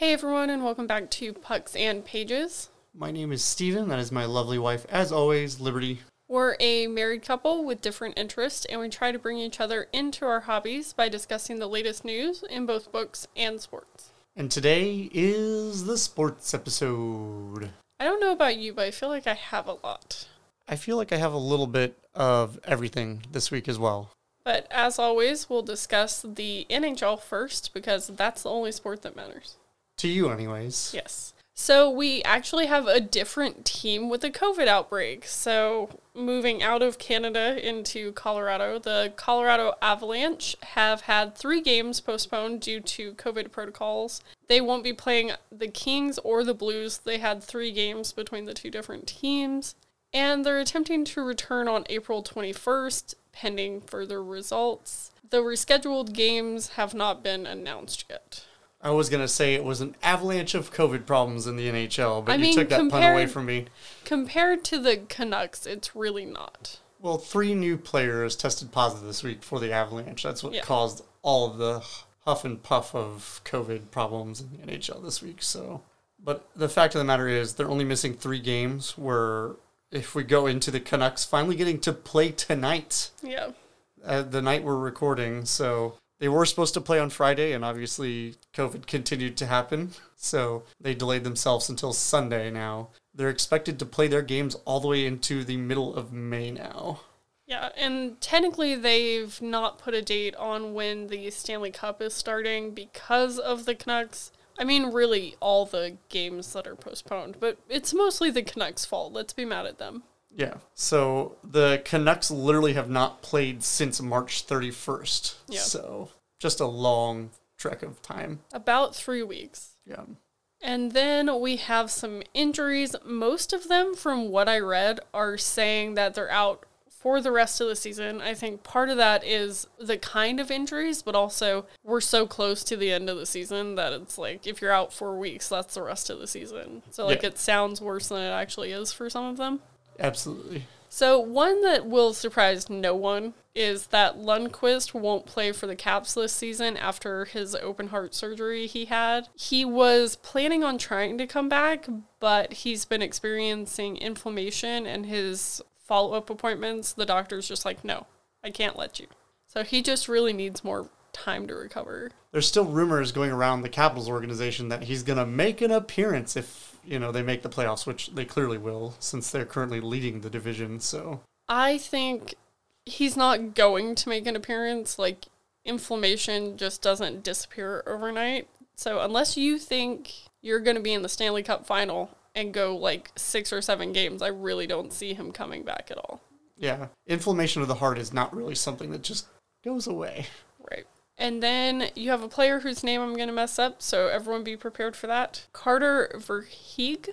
Hey everyone, and welcome back to Pucks and Pages. My name is Steven. That is my lovely wife, as always, Liberty. We're a married couple with different interests, and we try to bring each other into our hobbies by discussing the latest news in both books and sports. And today is the sports episode. I don't know about you, but I feel like I have a lot. I feel like I have a little bit of everything this week as well. But as always, we'll discuss the NHL first because that's the only sport that matters. To you, anyways. Yes. So we actually have a different team with a COVID outbreak. So moving out of Canada into Colorado, the Colorado Avalanche have had three games postponed due to COVID protocols. They won't be playing the Kings or the Blues. They had three games between the two different teams. And they're attempting to return on April 21st, pending further results. The rescheduled games have not been announced yet. I was gonna say it was an avalanche of COVID problems in the NHL, but I you mean, took that pun away from me. Compared to the Canucks, it's really not. Well, three new players tested positive this week for the Avalanche. That's what Yeah. caused all of the huff and puff of COVID problems in the NHL this week. So, but the fact of the matter is, they're only missing three games. Where if we go into the Canucks finally getting to play tonight, Yeah. uh, the night we're recording, so they were supposed to play on Friday, and obviously COVID continued to happen, so they delayed themselves until Sunday. Now they're expected to play their games all the way into the middle of May now. Yeah, and technically they've not put a date on when the Stanley Cup is starting because of the Canucks. I mean, really, all the games that are postponed, but it's mostly the Canucks' fault. Let's be mad at them. Yeah. So the Canucks literally have not played since March 31st. Yeah. So just a long trek of time. About three weeks. Yeah. And then we have some injuries. Most of them, from what I read, are saying that they're out for the rest of the season. I think part of that is the kind of injuries, but also we're so close to the end of the season that it's like if you're out four weeks, that's the rest of the season. So, like, Yeah. it sounds worse than it actually is for some of them. Absolutely. So, one that will surprise no one is that Lundqvist won't play for the Caps this season after his open heart surgery he had. He was planning on trying to come back, but he's been experiencing inflammation and his follow up appointments. The doctor's just like, no, I can't let you. So, he just really needs more time to recover. There's still rumors going around the Capitals organization that he's going to make an appearance if, you know, they make the playoffs, which they clearly will since they're currently leading the division. So, I think he's not going to make an appearance. Like, inflammation just doesn't disappear overnight. So, unless you think you're going to be in the Stanley Cup final and go like six or seven games, I really don't see him coming back at all. yeah, inflammation of the heart is not really something that just goes away. And then you have a player whose name I'm going to mess up, so everyone be prepared for that. Carter Verheeg,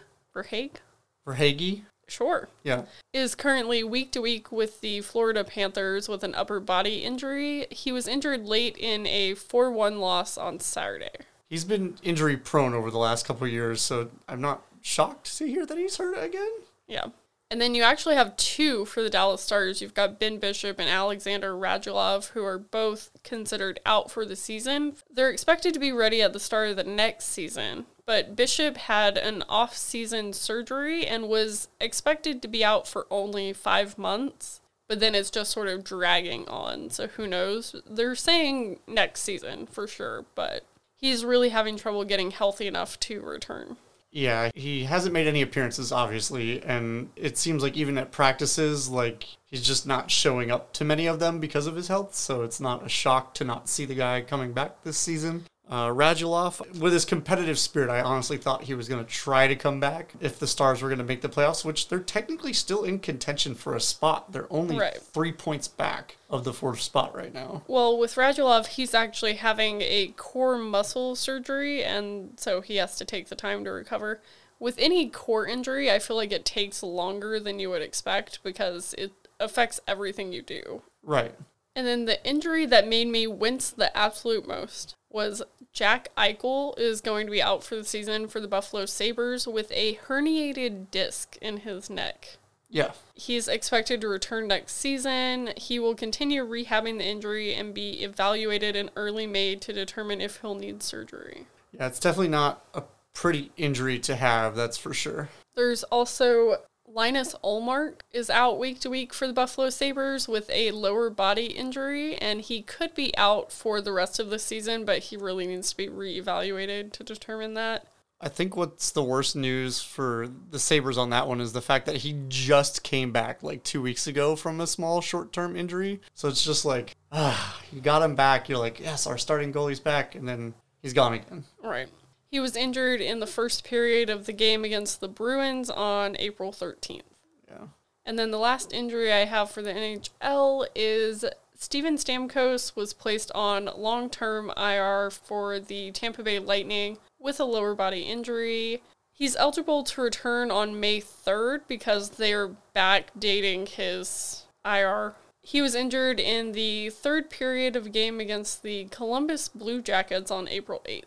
For Hagee, sure, yeah. is currently week to week with the Florida Panthers with an upper body injury. He was injured late in a 4 1 loss on Saturday. He's been injury prone over the last couple of years, so I'm not shocked to hear that he's hurt again. Yeah. And then you actually have two for the Dallas Stars. You've got Ben Bishop and Alexander Radulov, who are both considered out for the season. They're expected to be ready at the start of the next season, but Bishop had an off season surgery and was expected to be out for only five months. But then it's just sort of dragging on. So who knows? They're saying next season for sure, but he's really having trouble getting healthy enough to return. Yeah, he hasn't made any appearances, obviously, and it seems like even at practices, like he's just not showing up to many of them because of his health. So it's not a shock to not see the guy coming back this season. Uh, Radulov, with his competitive spirit, I honestly thought he was going to try to come back if the Stars were going to make the playoffs, which they're technically still in contention for a spot. They're only Right. three points back of the fourth spot right now. Well, with Radulov, he's actually having a core muscle surgery, and so he has to take the time to recover. With any core injury, I feel like it takes longer than you would expect because it affects everything you do. Right. And then the injury that made me wince the absolute most was Jack Eichel is going to be out for the season for the Buffalo Sabres with a herniated disc in his neck. Yeah. He's expected to return next season. He will continue rehabbing the injury and be evaluated in early May to determine if he'll need surgery. Yeah, it's definitely not a pretty injury to have, that's for sure. There's also Linus Ullmark is out week to week for the Buffalo Sabres with a lower body injury, and he could be out for the rest of the season, but he really needs to be reevaluated to determine that. I think what's the worst news for the Sabres on that one is the fact that he just came back like two weeks ago from a small short term injury. So it's just like, ah, you got him back. You're like, yes, our starting goalie's back. And then he's gone again. Right. He was injured in the first period of the game against the Bruins on April 13th. Yeah. And then the last injury I have for the NHL is Steven Stamkos was placed on long term IR for the Tampa Bay Lightning with a lower body injury. He's eligible to return on May 3rd because they're backdating his IR. He was injured in the third period of a game against the Columbus Blue Jackets on April 8th.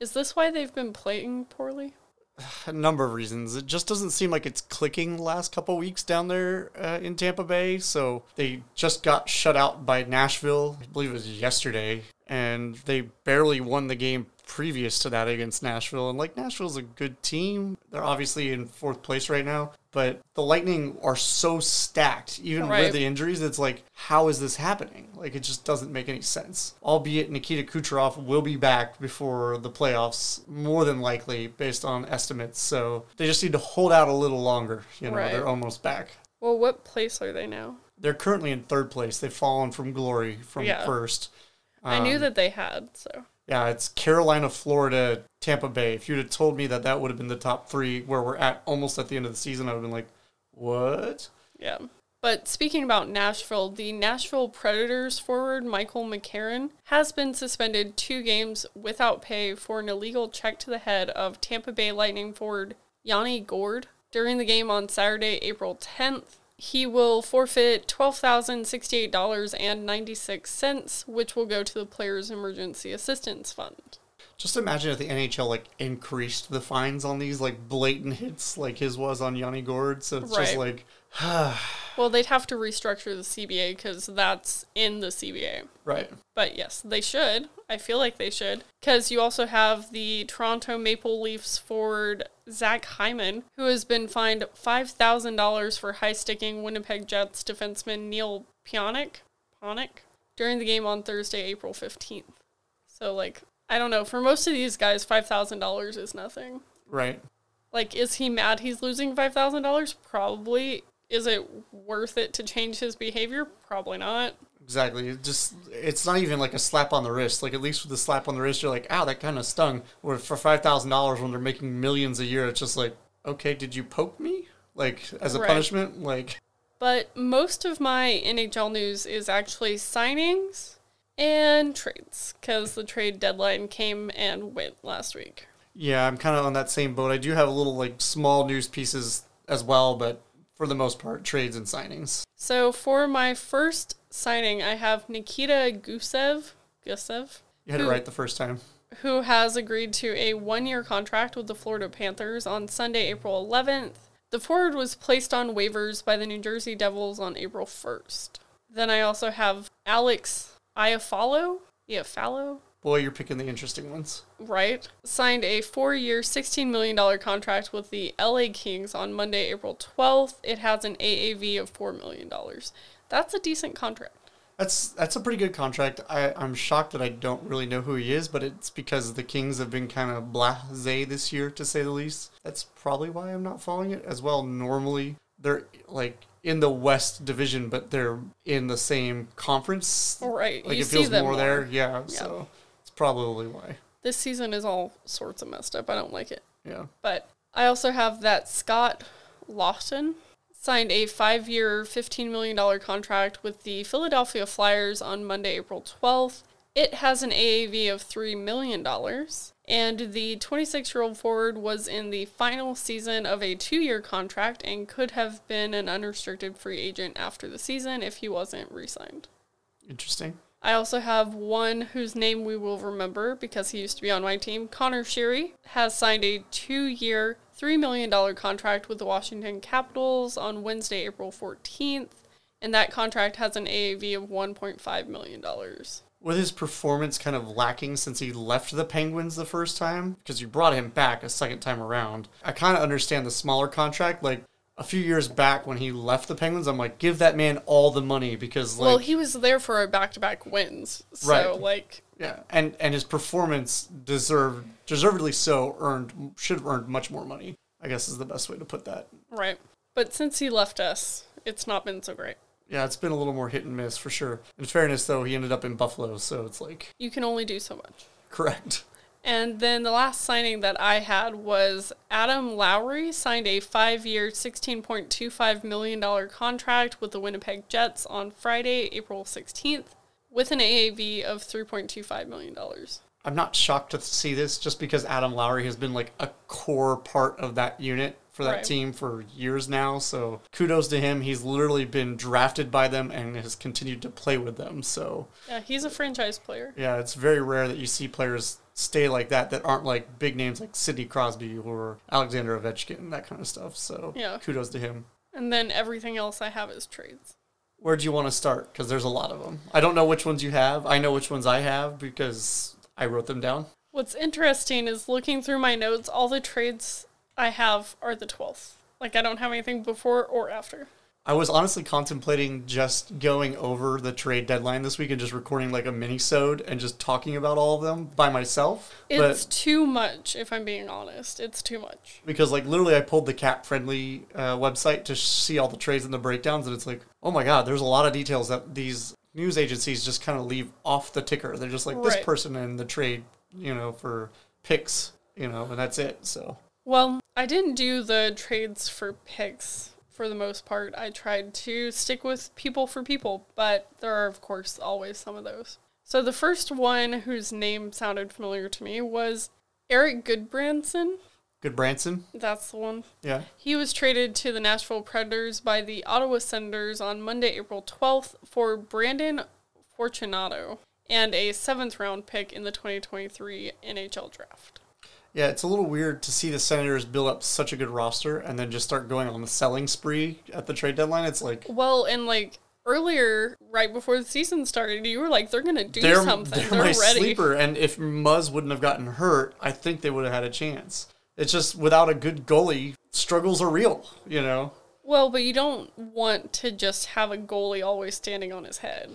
Is this why they've been playing poorly? A number of reasons. It just doesn't seem like it's clicking the last couple weeks down there uh, in Tampa Bay. So they just got shut out by Nashville. I believe it was yesterday. And they barely won the game previous to that against Nashville. And like Nashville's a good team. They're obviously in fourth place right now. But the Lightning are so stacked, even Right. with the injuries. It's like, how is this happening? Like, it just doesn't make any sense. Albeit Nikita Kucherov will be back before the playoffs, more than likely, based on estimates. So they just need to hold out a little longer. You know, Right. they're almost back. Well, what place are they now? They're currently in third place. They've fallen from glory from Yeah. first. I knew Um, that they had, so. Yeah, it's Carolina, Florida, Tampa Bay. If you'd have told me that that would have been the top three where we're at almost at the end of the season, I would have been like, what? Yeah. But speaking about Nashville, the Nashville Predators forward Michael McCarron has been suspended two games without pay for an illegal check to the head of Tampa Bay Lightning forward Yanni Gourde during the game on Saturday, April 10th. He will forfeit $12,068.96, which will go to the Players Emergency Assistance Fund. Just imagine if the NHL like increased the fines on these like blatant hits like his was on Yanni Gourde. So it's just like, Well, they'd have to restructure the CBA because that's in the CBA. right. But yes, they should. I feel like they should. Because you also have the Toronto Maple Leafs forward Zach Hyman, who has been fined $5,000 for high sticking Winnipeg Jets defenseman Neal Pionik, Ponick during the game on Thursday, April 15th. So, like, I don't know. For most of these guys, $5,000 is nothing. Right. Like, is he mad he's losing $5,000? Probably. Is it worth it to change his behavior? Probably not. Exactly. It just it's not even like a slap on the wrist. Like at least with the slap on the wrist, you're like, ow, that kind of stung. Or for five thousand dollars when they're making millions a year, it's just like, okay, did you poke me? Like as a Right. punishment? Like But most of my NHL news is actually signings and trades because the trade deadline came and went last week. Yeah, I'm kind of on that same boat. I do have a little like small news pieces as well, but for the most part, trades and signings. So for my first signing, I have Nikita Gusev, Gusev, You had it right the first time. who has agreed to a one-year contract with the Florida Panthers on Sunday, April 11th. The forward was placed on waivers by the New Jersey Devils on April 1st. Then I also have Alex Iafallo, Iafallo, Boy, you're picking the interesting ones. right, signed a four year, $16 million contract with the LA Kings on Monday, April 12th. It has an AAV of $4 million. That's a decent contract. That's that's a pretty good contract. I, I'm shocked that I don't really know who he is, but it's because the Kings have been kind of blasé this year, to say the least. That's probably why I'm not following it as well. Normally, they're like in the West Division, but they're in the same conference. Right. Like you it see feels them more, more. there. Yeah, so it's probably why. This season is all sorts of messed up. I don't like it. Yeah. But I also have that Scott Laughton signed a five year, $15 million contract with the Philadelphia Flyers on Monday, April 12th. It has an AAV of $3 million. And the 26 year old forward was in the final season of a two year contract and could have been an unrestricted free agent after the season if he wasn't re signed. Interesting. I also have one whose name we will remember because he used to be on my team. Connor Sheary has signed a two year, $3 million contract with the Washington Capitals on Wednesday, April 14th, and that contract has an AAV of $1.5 million. with his performance kind of lacking since he left the Penguins the first time, because you brought him back a second time around, I kind of understand the smaller contract. Like a few years back when he left the Penguins, I'm like, give that man all the money because, like, well, he was there for a back to back wins. So, Right. like, yeah, and and his performance deserved, deservedly so, earned should have earned much more money. I guess is the best way to put that. right. But since he left us, it's not been so great. Yeah, it's been a little more hit and miss for sure. In fairness, though, he ended up in Buffalo, so it's like You can only do so much. correct. And then the last signing that I had was Adam Lowry signed a five year, $16.25 million contract with the Winnipeg Jets on Friday, April 16th, with an AAV of $3.25 million. I'm not shocked to see this just because Adam Lowry has been like a core part of that unit for that Right. team for years now. So kudos to him. He's literally been drafted by them and has continued to play with them. So Yeah, he's a franchise player. yeah, it's very rare that you see players stay like that that aren't like big names like Sidney Crosby or Alexander Ovechkin, that kind of stuff. So Yeah. kudos to him. And then everything else I have is trades. Where do you want to start? Because there's a lot of them. I don't know which ones you have. I know which ones I have because I wrote them down. What's interesting is looking through my notes, all the trades I have are the 12th. Like, I don't have anything before or after. I was honestly contemplating just going over the trade deadline this week and just recording like a mini-sode and just talking about all of them by myself. It's but too much, if I'm being honest. It's too much. because like literally I pulled the CapFriendly uh, website to see all the trades and the breakdowns and it's like, oh my god, there's a lot of details that these news agencies just kind of leave off the ticker. They're just like this person in the trade, you know, for picks, you know, and that's it. So Well, I didn't do the trades for picks for the most part. I tried to stick with people for people, but there are, of course, always some of those. So the first one whose name sounded familiar to me was Erik Gudbranson. good Branson, That's the one. yeah. He was traded to the Nashville Predators by the Ottawa Senators on Monday, April 12th for Brandon Fortunato and a seventh round pick in the 2023 NHL draft. Yeah, it's a little weird to see the Senators build up such a good roster and then just start going on the selling spree at the trade deadline. It's like Well, and like earlier, right before the season started, you were like, they're going to do they're, something. they're, They're, my ready. sleeper, and if Muzz wouldn't have gotten hurt, I think they would have had a chance. It's just without a good goalie, struggles are real. You know, Well, but you don't want to just have a goalie always standing on his head.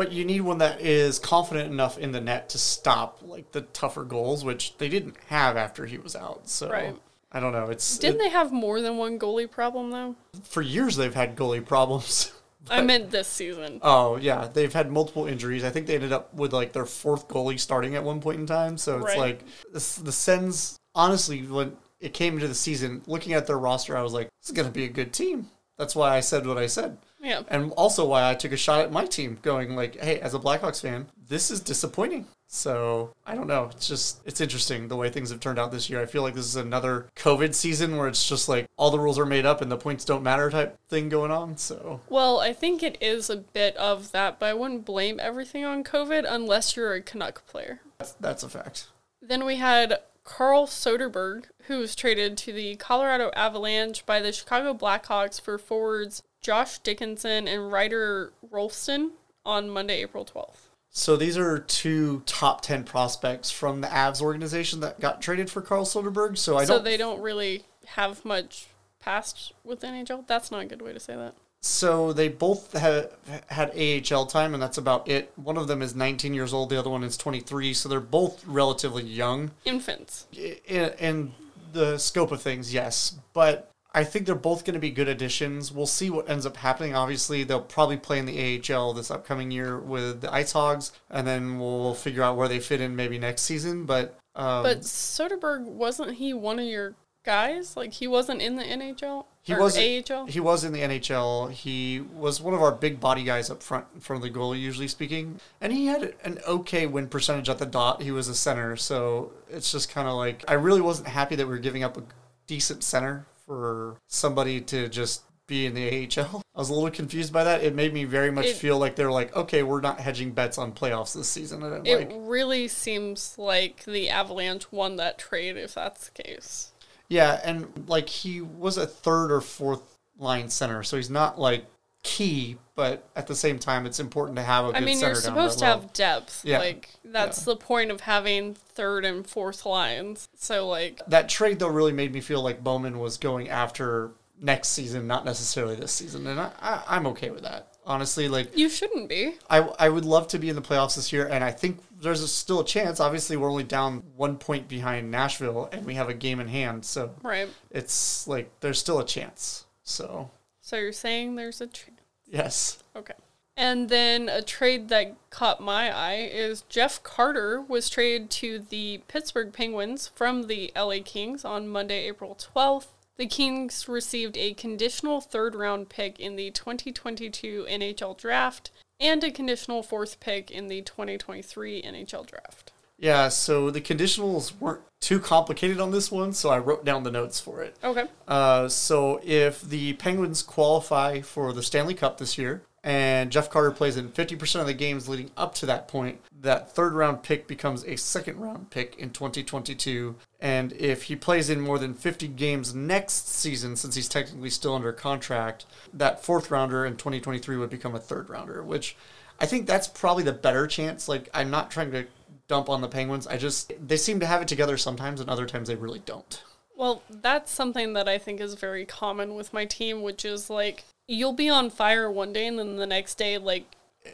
But you need one that is confident enough in the net to stop like the tougher goals, which they didn't have after he was out. So Right. I don't know. It's Didn't it- they have more than one goalie problem, though? for years they've had goalie problems. I meant this season. Oh yeah, they've had multiple injuries. I think they ended up with like their fourth goalie starting at one point in time. So it's Right. like the, the Sens. Honestly, when it came into the season, looking at their roster, I was like, "This is going to be a good team." That's why I said what I said, Yeah. and also why I took a shot at my team, going like, "Hey, as a Blackhawks fan, this is disappointing." So I don't know. It's just it's interesting the way things have turned out this year. I feel like this is another COVID season where it's just like all the rules are made up and the points don't matter type thing going on. So Well, I think it is a bit of that, but I wouldn't blame everything on COVID unless you're a Canuck player. that's, that's a fact. Then we had Carl Soderberg, who was traded to the Colorado Avalanche by the Chicago Blackhawks for forwards Josh Dickinson and Ryder Rolston on Monday, April 12th. So these are two top ten prospects from the Avs organization that got traded for Carl Soderberg. So I so don't. they don't really have much past with NHL. That's not a good way to say that. so they both have had AHL time, and that's about it. One of them is 19 years old. The other one is 23. So they're both relatively young Infants. in, in the scope of things. Yes, but. I think they're both going to be good additions. We'll see what ends up happening. Obviously, they'll probably play in the AHL this upcoming year with the Ice Hogs, and then we'll figure out where they fit in maybe next season. But um, But Soderberg, wasn't he one of your guys? Like, he wasn't in the NHL? He was AHL? He was in the NHL. He was one of our big body guys up front in front of the goalie, usually speaking. And he had an okay win percentage at the dot. He was a center, so it's just kind of like I really wasn't happy that we were giving up a decent center for somebody to just be in the AHL. I was a little confused by that. It made me very much It- feel like they're like, okay, we're not hedging bets on playoffs this season. And It like, really seems like the Avalanche won that trade, if that's the case. Yeah, and like he was a third or fourth line center, so he's not like key, but at the same time, it's important to have a good I mean, center you're supposed to have depth. Yeah. Like that's the point of having third and fourth lines. So like That trade though really made me feel like Bowman was going after next season, not necessarily this season, and I, I, I'm okay with that. Honestly, like you shouldn't be. I, I would love to be in the playoffs this year, and I think there's a, still a chance. Obviously, we're only down one point behind Nashville, and we have a game in hand, so Right. it's like there's still a chance. So So you're saying there's a chance. yes, Okay. And then a trade that caught my eye is Jeff Carter was traded to the Pittsburgh Penguins from the LA Kings on Monday, April 12th. The Kings received a conditional third round pick in the 2022 NHL draft and a conditional fourth pick in the 2023 NHL draft. Yeah. So the conditionals weren't too complicated on this one, so I wrote down the notes for it. Okay. Uh, so if the Penguins qualify for the Stanley Cup this year, and Jeff Carter plays in 50% of the games leading up to that point, that third round pick becomes a second round pick in 2022. And if he plays in more than 50 games next season, since he's technically still under contract, that fourth rounder in 2023 would become a third rounder, which I think that's probably the better chance. Like, I'm not trying to dump on the Penguins. I just, they seem to have it together sometimes, and other times they really don't. Well, that's something that I think is very common with my team, which is like you'll be on fire one day and then the next day, like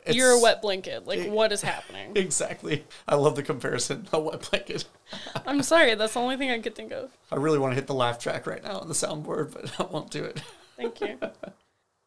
you're a wet blanket. Like, what is happening? Exactly. I love the comparison. A wet blanket. I'm sorry, that's the only thing I could think of. I really want to hit the laugh track right now on the soundboard, but I won't do it. Thank you.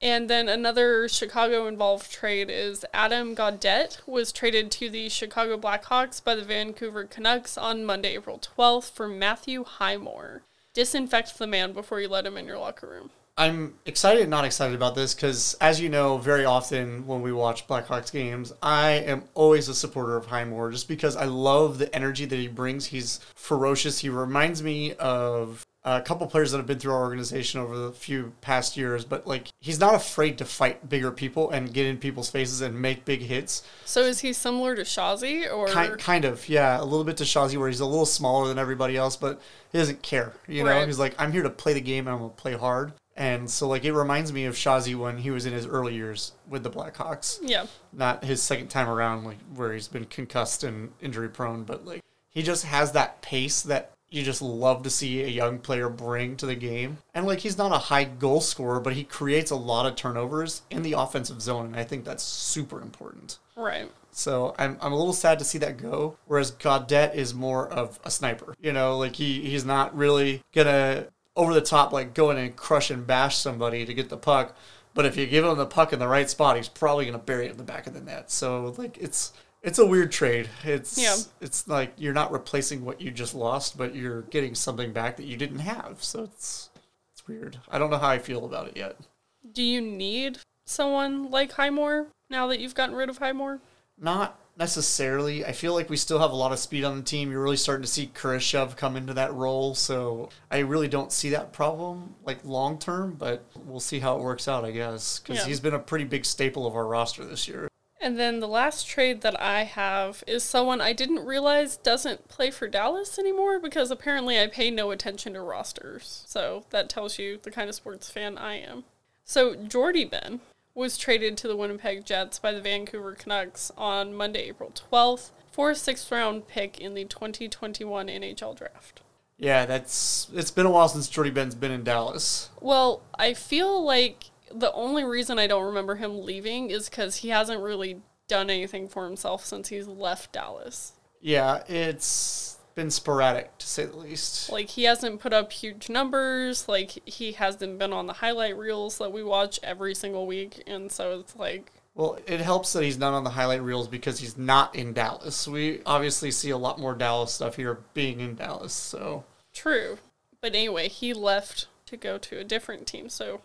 And then another Chicago involved trade is Adam Gaudette was traded to the Chicago Blackhawks by the Vancouver Canucks on Monday, April 12th for Matthew Highmore. Disinfect the man before you let him in your locker room. I'm excited and not excited about this because, as you know, very often when we watch Blackhawks games, I am always a supporter of Highmore just because I love the energy that he brings. He's ferocious. He reminds me of a couple players that have been through our organization over the few past years, but like he's not afraid to fight bigger people and get in people's faces and make big hits. So is he similar to Shazi or Kind, kind of, yeah, a little bit to Shazi, where he's a little smaller than everybody else, but he doesn't care. You know, he's like, I'm here to play the game and I'm gonna play hard. And so, like, it reminds me of Shazi when he was in his early years with the Blackhawks, Yeah. not his second time around, like where he's been concussed and injury prone, but like he just has that pace that you just love to see a young player bring to the game. And like he's not a high goal scorer, but he creates a lot of turnovers in the offensive zone, and I think that's super important. Right. So I'm, I'm a little sad to see that go. Whereas Gaudette is more of a sniper. You know, like he, he's not really gonna over the top like go in and crush and bash somebody to get the puck. But if you give him the puck in the right spot, he's probably gonna bury it in the back of the net. So like it's it's a weird trade. It's Yeah. it's like you're not replacing what you just lost, but you're getting something back that you didn't have. So it's it's weird. I don't know how I feel about it yet. Do you need someone like Highmore now that you've gotten rid of Highmore? Not necessarily. I feel like we still have a lot of speed on the team. You're really starting to see Kurashev come into that role, so I really don't see that problem like long term. But we'll see how it works out, I guess, because Yeah. he's been a pretty big staple of our roster this year. And then the last trade that I have is someone I didn't realize doesn't play for Dallas anymore because apparently I pay no attention to rosters. So that tells you the kind of sports fan I am. So Jordie Benn was traded to the Winnipeg Jets by the Vancouver Canucks on Monday, April 12th for a sixth round pick in the 2021 NHL draft. Yeah, that's it's been a while since Jordie Benn's been in Dallas. Well, I feel like the only reason I don't remember him leaving is because he hasn't really done anything for himself since he's left Dallas. Yeah, it's been sporadic to say the least. Like, he hasn't put up huge numbers. Like, he hasn't been on the highlight reels that we watch every single week. And so it's like, Well, it helps that he's not on the highlight reels because he's not in Dallas. We obviously see a lot more Dallas stuff here being in Dallas, so true. But anyway, he left to go to a different team. So,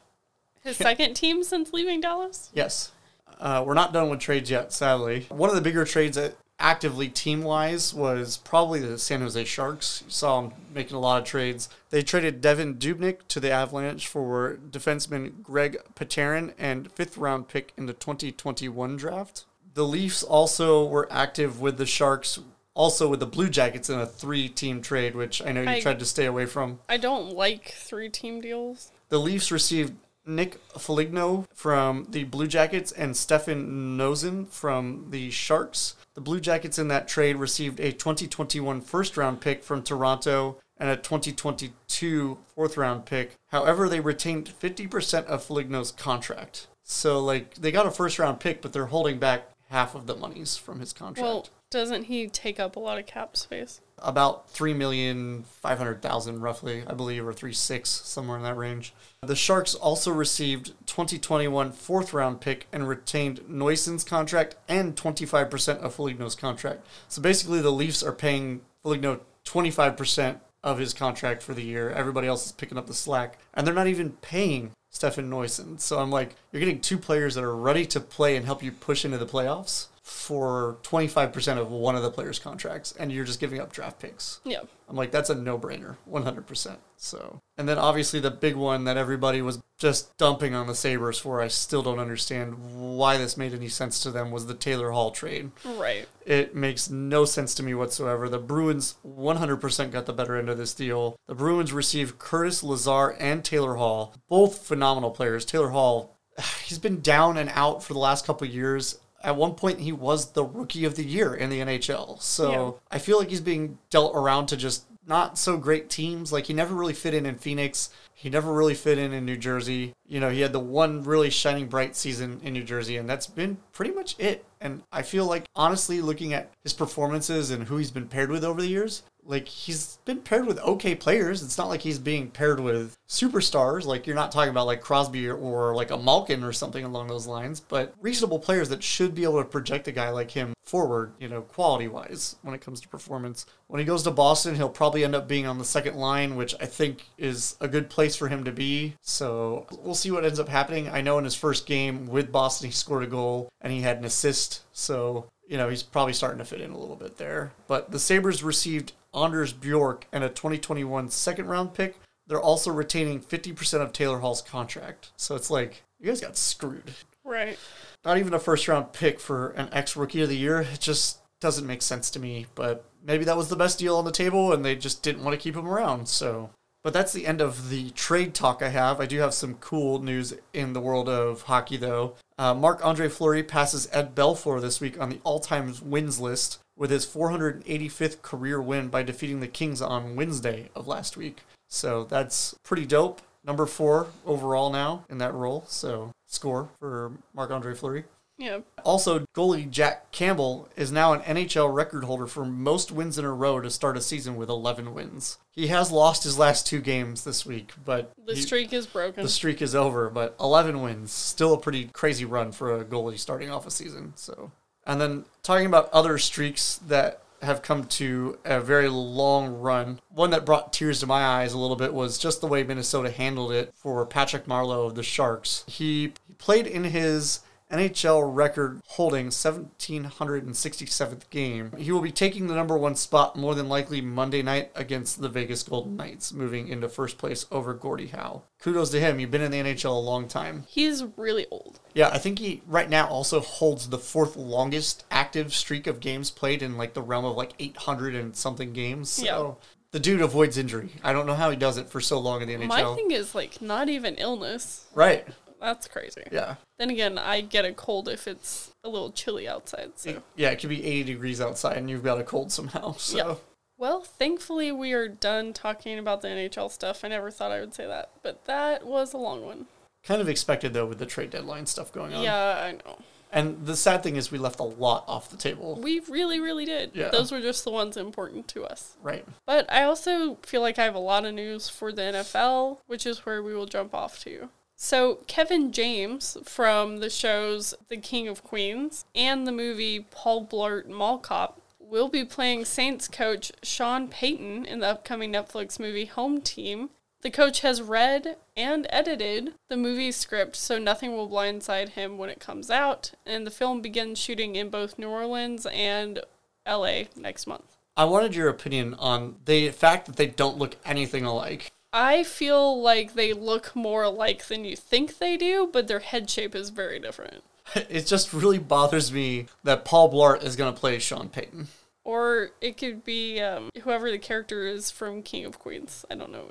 his second team since leaving Dallas? Yes. Uh, we're not done with trades yet, sadly. One of the bigger trades that actively team wise was probably the San Jose Sharks. You saw them making a lot of trades. They traded Devan Dubnyk to the Avalanche for defenseman Greg Pateryn and fifth round pick in the 2021 draft. The Leafs also were active with the Sharks, also with the Blue Jackets in a three team trade, which I know you I- tried to stay away from. I don't like three team deals. The Leafs received Nick Foligno from the Blue Jackets and Stefan Noesen from the Sharks. The Blue Jackets in that trade received a 2021 first round pick from Toronto and a 2022 fourth round pick. However, they retained 50% of Foligno's contract. So, like, they got a first round pick, but they're holding back half of the monies from his contract. Well, doesn't he take up a lot of cap space? About three million five hundred thousand, roughly, I believe, or three six, somewhere in that range. The Sharks also received 2021 fourth round pick and retained Noesen's contract and 25% of Foligno's contract. So basically, the Leafs are paying Foligno 25% of his contract for the year. Everybody else is picking up the slack, and they're not even paying Stefan Noesen. So I'm like, you're getting two players that are ready to play and help you push into the playoffs for 25% of one of the players' contracts, and you're just giving up draft picks. Yeah. I'm like, that's a no brainer, 100%. So, and then obviously the big one that everybody was just dumping on the Sabres for, I still don't understand why this made any sense to them, was the Taylor Hall trade. Right. It makes no sense to me whatsoever. The Bruins 100% got the better end of this deal. The Bruins received Curtis Lazar and Taylor Hall, both phenomenal players. Taylor Hall, he's been down and out for the last couple years at one point he was the rookie of the year in the NHL. So Yeah. I feel like he's being dealt around to just not so great teams. Like he never really fit in in Phoenix. He never really fit in in New Jersey. You know, he had the one really shining bright season in New Jersey, and that's been pretty much it. And I feel like, honestly, looking at his performances and who he's been paired with over the years, like he's been paired with okay players. It's not like he's being paired with superstars. Like you're not talking about like Crosby or, like a Malkin or something along those lines, but reasonable players that should be able to project a guy like him forward, you know, quality wise when it comes to performance. When he goes to Boston, he'll probably end up being on the second line, which I think is a good place for him to be. So we'll see what ends up happening. I know in his first game with Boston, he scored a goal and he had an assist. So you know, he's probably starting to fit in a little bit there. But the Sabres received Anders Bjork and a 2021 second round pick. They're also retaining 50% of Taylor Hall's contract. So it's like, you guys got screwed. Right. Not even a first round pick for an ex rookie of the year. It just doesn't make sense to me. But maybe that was the best deal on the table and they just didn't want to keep him around. So. But that's the end of the trade talk I have. I do have some cool news in the world of hockey, though. Uh, Andre Fleury passes Ed Belfour this week on the all time wins list with his 485th career win by defeating the Kings on Wednesday of last week. So that's pretty dope. Number four overall now in that role. So score for Marc Andre Fleury. Yeah. Also, goalie Jack Campbell is now an NHL record holder for most wins in a row to start a season with 11 wins. He has lost his last two games this week, but The he- streak is broken. the streak is over. But 11 wins, still a pretty crazy run for a goalie starting off a season. So, and then talking about other streaks that have come to a very long run. One that brought tears to my eyes a little bit was just the way Minnesota handled it for Patrick Marleau of the Sharks. He, he played in his NHL record holding 1767th game. He will be taking the number one spot more than likely Monday night against the Vegas Golden Knights, moving into first place over Gordie Howe. Kudos to him. You've been in the NHL a long time. He's really old. Yeah, I think he right now also holds the fourth longest active streak of games played in like the realm of like 800 and something games. So Yeah. the dude avoids injury. I don't know how he does it for so long in the NHL. My thing is like not even illness. right. That's crazy. Yeah. Then again, I get a cold if it's a little chilly outside. So Yeah, it could be 80 degrees outside and you've got a cold somehow. So Yeah. Well, thankfully we are done talking about the NHL stuff. I never thought I would say that, but that was a long one. kind of expected though with the trade deadline stuff going on. Yeah, I know. And the sad thing is we left a lot off the table. We really, really did. Yeah. Those were just the ones important to us. Right. But I also feel like I have a lot of news for the NFL, which is where we will jump off to. So, Kevin James from the shows The King of Queens and the movie Paul Blart Mall Cop will be playing Saints coach Sean Payton in the upcoming Netflix movie Home Team. The coach has read and edited the movie script, so nothing will blindside him when it comes out. And the film begins shooting in both New Orleans and LA next month. I wanted your opinion on the fact that they don't look anything alike. I feel like they look more alike than you think they do, but their head shape is very different. It just really bothers me that Paul Blart is going to play Sean Payton. Or it could be um, whoever the character is from King of Queens. I don't know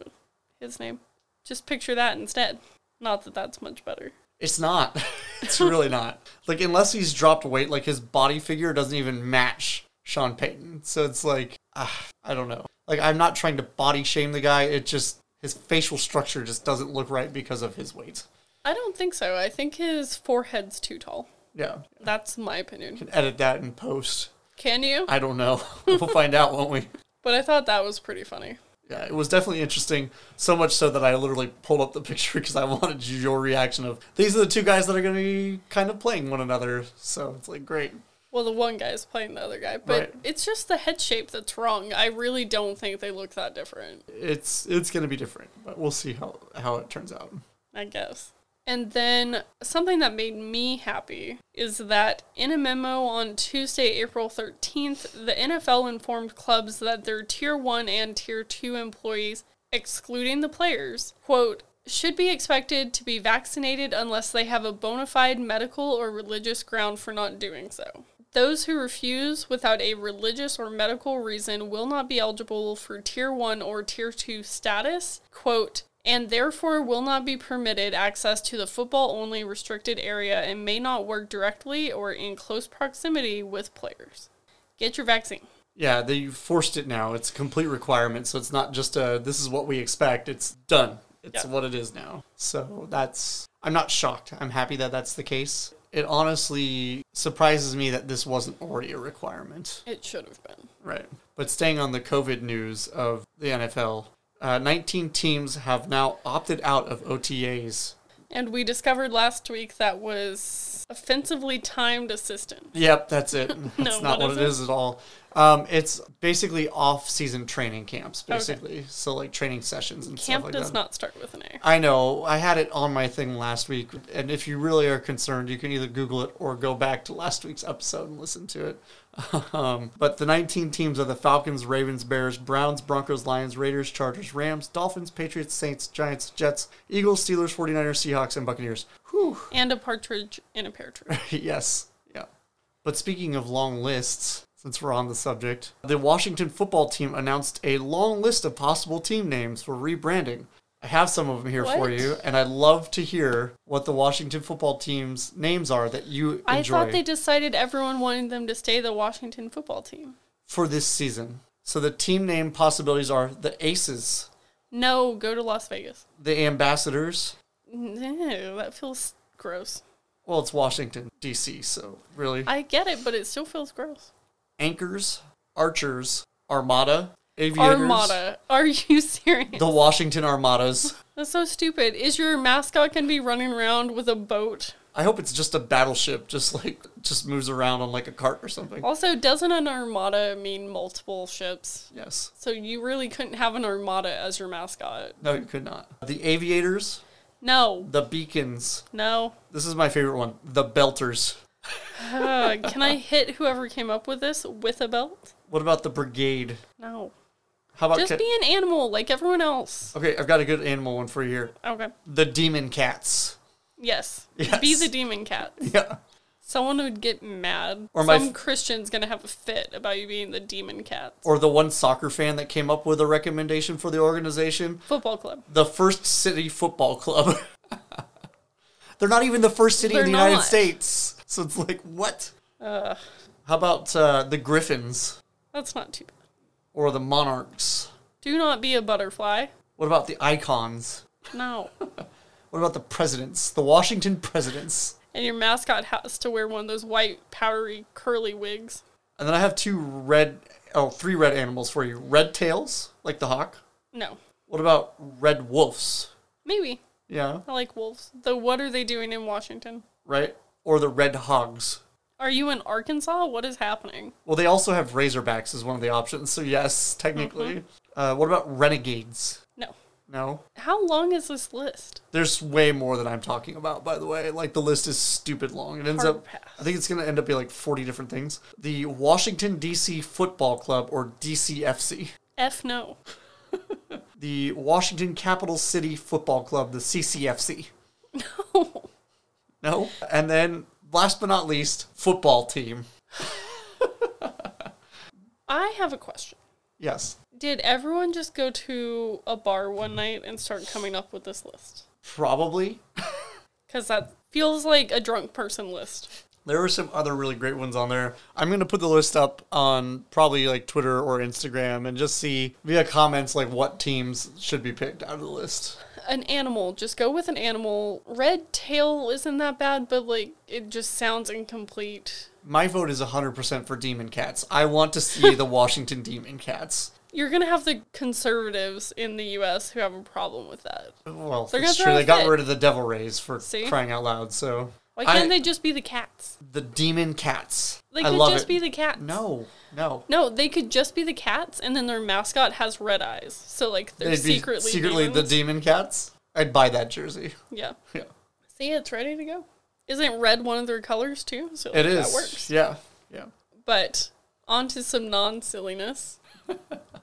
his name. Just picture that instead. Not that that's much better. It's not. it's really not. Like unless he's dropped weight, like his body figure doesn't even match Sean Payton. So it's like ah, I don't know. Like I'm not trying to body shame the guy. It just his facial structure just doesn't look right because of his weight. I don't think so. I think his forehead's too tall. Yeah. That's my opinion. Can edit that in post. Can you? I don't know. we'll find out, won't we? But I thought that was pretty funny. Yeah, it was definitely interesting. So much so that I literally pulled up the picture because I wanted your reaction of these are the two guys that are going to be kind of playing one another. So it's like great. Well, the one guy is playing the other guy, but Right. it's just the head shape that's wrong. I really don't think they look that different. It's it's going to be different, but we'll see how how it turns out. I guess. And then something that made me happy is that in a memo on Tuesday, April 13th, the NFL informed clubs that their Tier 1 and Tier 2 employees, excluding the players, quote, should be expected to be vaccinated unless they have a bona fide medical or religious ground for not doing so. Those who refuse without a religious or medical reason will not be eligible for Tier 1 or Tier 2 status, quote, and therefore will not be permitted access to the football only restricted area and may not work directly or in close proximity with players. Get your vaccine. Yeah, they forced it now. It's a complete requirement, so it's not just a this is what we expect. It's done. It's Yeah. what it is now. So that's I'm not shocked. I'm happy that that's the case. It honestly surprises me that this wasn't already a requirement. It should have been. Right. But staying on the COVID news of the NFL, uh, 19 teams have now opted out of OTAs. And we discovered last week that was offensively timed assistant. Yep, that's it. That's No, not what it is at all. Um, it's basically off-season training camps, basically. So like training sessions and Camp stuff like does that. not start with an A. I know. I had it on my thing last week, and if you really are concerned, you can either Google it or go back to last week's episode and listen to it. Um, but the 19 teams are the Falcons, Ravens, Bears, Browns, Broncos, Lions, Raiders, Chargers, Rams, Dolphins, Patriots, Saints, Giants, Jets, Eagles, Steelers, 49ers, Seahawks, and Buccaneers. Whew. And a partridge in a pear tree. yes. Yeah. But speaking of long lists, since we're on the subject, the Washington football team announced a long list of possible team names for rebranding. I have some of them here for you, and I'd love to hear what the Washington football team's names are that you I enjoy thought they decided everyone wanted them to stay the Washington football team. for this season. So the team name possibilities are the Aces, No, go to Las Vegas. the Ambassadors. No, that feels gross. Well, it's Washington, D.C., so really. I get it, but it still feels gross. Anchors, Archers, Armada, Aviators. Armada. Are you serious? The Washington Armadas. That's so stupid. Is your mascot gonna be running around with a boat? I hope it's just a battleship, just like just moves around on like a cart or something. Also, doesn't an armada mean multiple ships? Yes. So you really couldn't have an armada as your mascot. No, you could not. The aviators, No, the beacons. no. This is my favorite one. The belters. Uh, can I hit whoever came up with this with a belt? What about the brigade? No. How about Just be an animal like everyone else. Okay, I've got a good animal one for you here. Okay. The demon cats. Yes. Yes. Be the demon cat. Yeah. Someone would get mad. Or Some f- Christian's gonna have a fit about you being the demon cat. Or the one soccer fan that came up with a recommendation for the organization. Football club. The First City Football Club. They're not even the first city in They're the United. States. So it's like, what? Ugh. How about uh, the Griffins That's not too bad. Or the Monarchs? Do not be a butterfly. What about the Icons? No. What about the presidents? The Washington presidents. and your mascot has to wear one of those white, powdery, curly wigs. And then I have two red, oh, three red animals for you. Red tails, like the hawk. No. What about red wolves? Maybe. Yeah, I like wolves. Though, what are they doing in Washington? right? Or the red hogs. Are you in Arkansas? What is happening? Well, they also have razorbacks as one of the options. So yes, technically. Uh, what about renegades? No. No. How long is this list? There's way more than I'm talking about, by the way. Like the list is stupid long. It ends Hard up. pass. I think it's gonna end up being like 40 different things. The Washington D.C. Football Club, or DCFC. F no. The Washington Capital City Football Club, the CCFC. No. No. And then, last but not least, football team. I have a question. Yes. Did everyone just go to a bar one night and start coming up with this list? Probably. Because that feels like a drunk person list. There were some other really great ones on there. I'm gonna put the list up on probably like Twitter or Instagram and just see via comments like what teams should be picked out of the list. An animal, just go with an animal. Red tail isn't that bad, but like it just sounds incomplete. My vote is 100% for Demon Cats. I want to see the Washington Demon Cats. You're gonna have the conservatives in the U.S. who have a problem with that. Well, They're that's true. They got rid of the Devil Rays for See? crying out loud. So Why can't I- they just be the cats? the Demon Cats. They I could love just it. be the cats. No, no. No, they could just be the cats, and then their mascot has red eyes. So like they're They'd be secretly secretly the demons. Demon Cats. I'd buy that jersey. yeah. Yeah, See, it's ready to go. Isn't red one of their colors too? So like, it is. that works. Yeah, yeah. But on to some non silliness.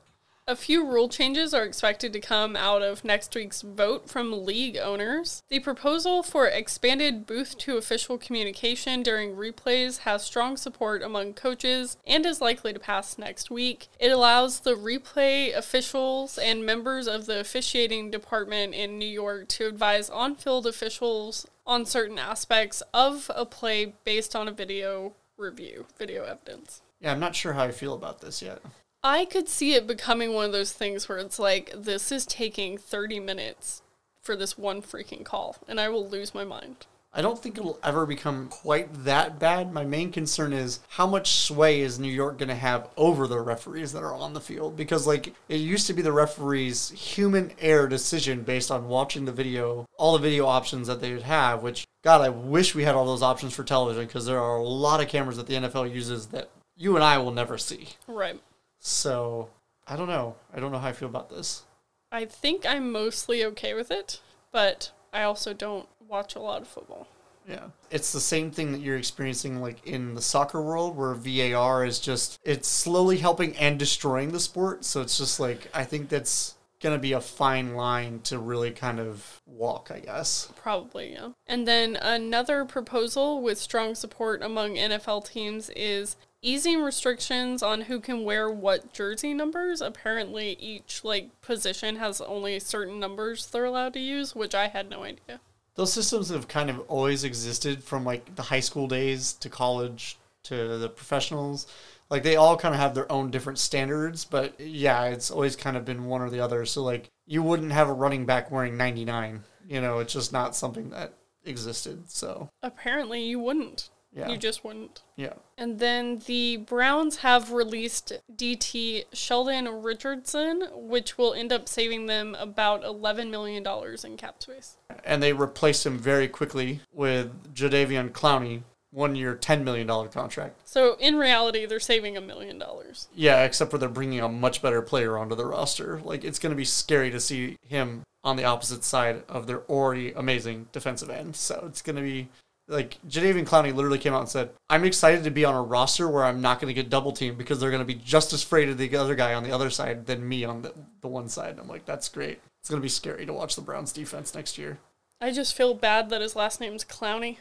A few rule changes are expected to come out of next week's vote from league owners. The proposal for expanded booth to official communication during replays has strong support among coaches and is likely to pass next week. It allows the replay officials and members of the officiating department in New York to advise on field officials on certain aspects of a play based on a video review, video evidence. Yeah, I'm not sure how I feel about this yet. I could see it becoming one of those things where it's like, this is taking 30 minutes for this one freaking call, and I will lose my mind. I don't think it'll ever become quite that bad. My main concern is how much sway is New York going to have over the referees that are on the field? Because, like, it used to be the referee's human error decision based on watching the video, all the video options that they would have, which, God, I wish we had all those options for television because there are a lot of cameras that the NFL uses that you and I will never see. Right. So, I don't know. I don't know how I feel about this. I think I'm mostly okay with it, but I also don't watch a lot of football. Yeah. It's the same thing that you're experiencing like in the soccer world where VAR is just it's slowly helping and destroying the sport. So it's just like I think that's going to be a fine line to really kind of walk, I guess. Probably, yeah. And then another proposal with strong support among NFL teams is easing restrictions on who can wear what jersey numbers. Apparently, each like position has only certain numbers they're allowed to use, which I had no idea. Those systems have kind of always existed from like the high school days to college to the professionals. Like they all kind of have their own different standards, but yeah, it's always kind of been one or the other. So like you wouldn't have a running back wearing 99. You know, it's just not something that existed. So, Apparently, you wouldn't. Yeah. You just wouldn't. yeah. And then the Browns have released DT Sheldon Richardson, which will end up saving them about $11 million in cap space. And they replaced him very quickly with Jadeveon Clowney, one year, $10 million contract. So in reality, they're saving a million dollars. Yeah, except for they're bringing a much better player onto the roster. Like, it's going to be scary to see him on the opposite side of their already amazing defensive end. So it's going to be like Jadeveon Clowney literally came out and said, I'm excited to be on a roster where I'm not going to get double teamed because they're going to be just as afraid of the other guy on the other side than me on the, the one side. I'm like, that's great. It's going to be scary to watch the Browns defense next year. I just feel bad that his last name's Clowney.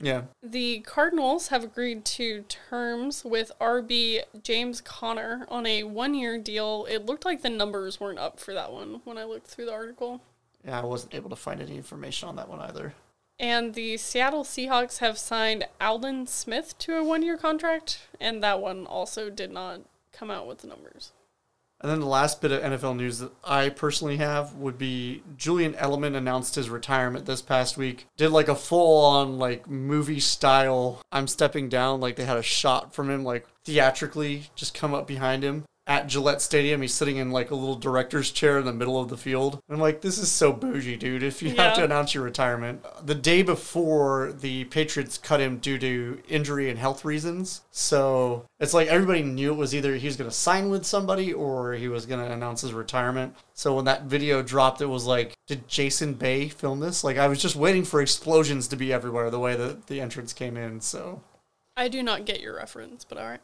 Yeah. The Cardinals have agreed to terms with RB James Conner on a one year deal. It looked like the numbers weren't up for that one when I looked through the article. Yeah, I wasn't able to find any information on that one either. And the Seattle Seahawks have signed Aldon Smith to a one year contract, and that one also did not come out with the numbers. And then the last bit of NFL news that I personally have would be Julian Edelman announced his retirement this past week. Did like a full on like movie style I'm stepping down like they had a shot from him like theatrically just come up behind him at Gillette Stadium. He's sitting in like a little director's chair in the middle of the field. I'm like, this is so bougie, dude. If you have to announce your retirement. The day before the Patriots cut him due to injury and health reasons. So it's like everybody knew it was either he was going to sign with somebody or he was going to announce his retirement. So when that video dropped, it was like, did Jason Bay film this? Like I was just waiting for explosions to be everywhere the way that the entrance came in. So I do not get your reference, but all right.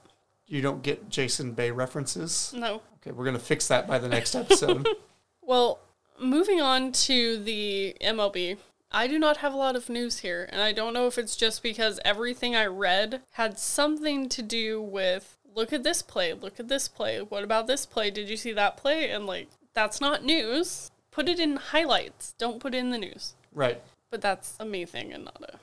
You don't get Jason Bay references. No. Okay, we're going to fix that by the next episode. Well, moving on to the MLB, I do not have a lot of news here, and I don't know if it's just because everything I read had something to do with look at this play, look at this play, what about this play? Did you see that play? And like, that's not news. put it in highlights. Don't put it in the news. Right. But that's a me thing and not a.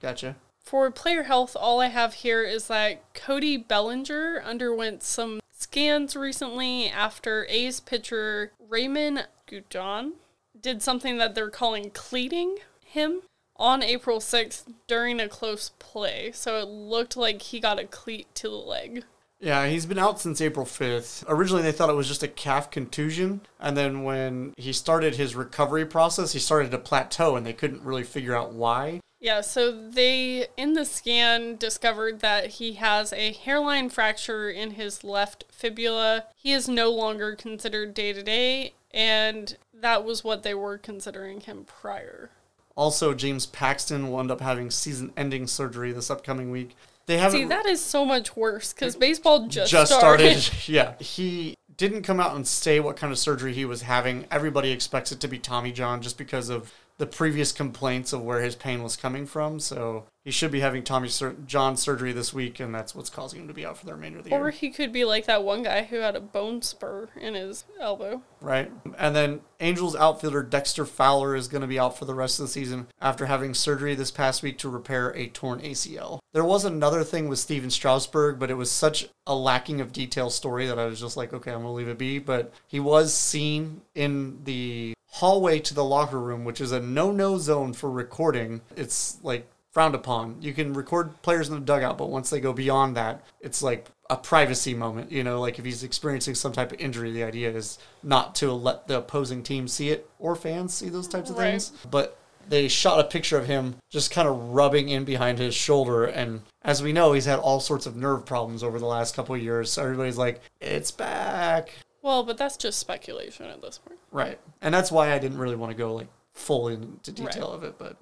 Gotcha. For player health, all I have here is that Cody Bellinger underwent some scans recently after A's pitcher Reymin Guduan did something that they're calling cleating him on April 6th during a close play. So it looked like he got a cleat to the leg. Yeah, he's been out since April 5th. Originally, they thought it was just a calf contusion. And then when he started his recovery process, he started to plateau and they couldn't really figure out why. Yeah, so they, in the scan, discovered that he has a hairline fracture in his left fibula. He is no longer considered day to day, and that was what they were considering him prior. Also, James Paxton will end up having season ending surgery this upcoming week. They haven't See, that is so much worse because baseball just, just started. started. yeah. He didn't come out and say what kind of surgery he was having. Everybody expects it to be Tommy John just because of the previous complaints of where his pain was coming from. So he should be having Tommy Sur- John surgery this week, and that's what's causing him to be out for the remainder of the Or year. Or he could be like that one guy who had a bone spur in his elbow. Right. And then Angels outfielder Dexter Fowler is going to be out for the rest of the season after having surgery this past week to repair a torn ACL. There was another thing with Stephen Strasburg, but it was such a lacking of detail story that I was just like, okay, I'm going to leave it be. But he was seen in the hallway to the locker room, which is a no no zone for recording. It's like frowned upon. You can record players in the dugout, but once they go beyond that, it's like a privacy moment. You know, like if he's experiencing some type of injury, the idea is not to let the opposing team see it or fans see those types of Right. things. But they shot a picture of him just kind of rubbing in behind his shoulder. And as we know, he's had all sorts of nerve problems over the last couple of years. So everybody's like, it's back. Well, but that's just speculation at this point. Right. And that's why I didn't really want to go like full into detail Right. of it. But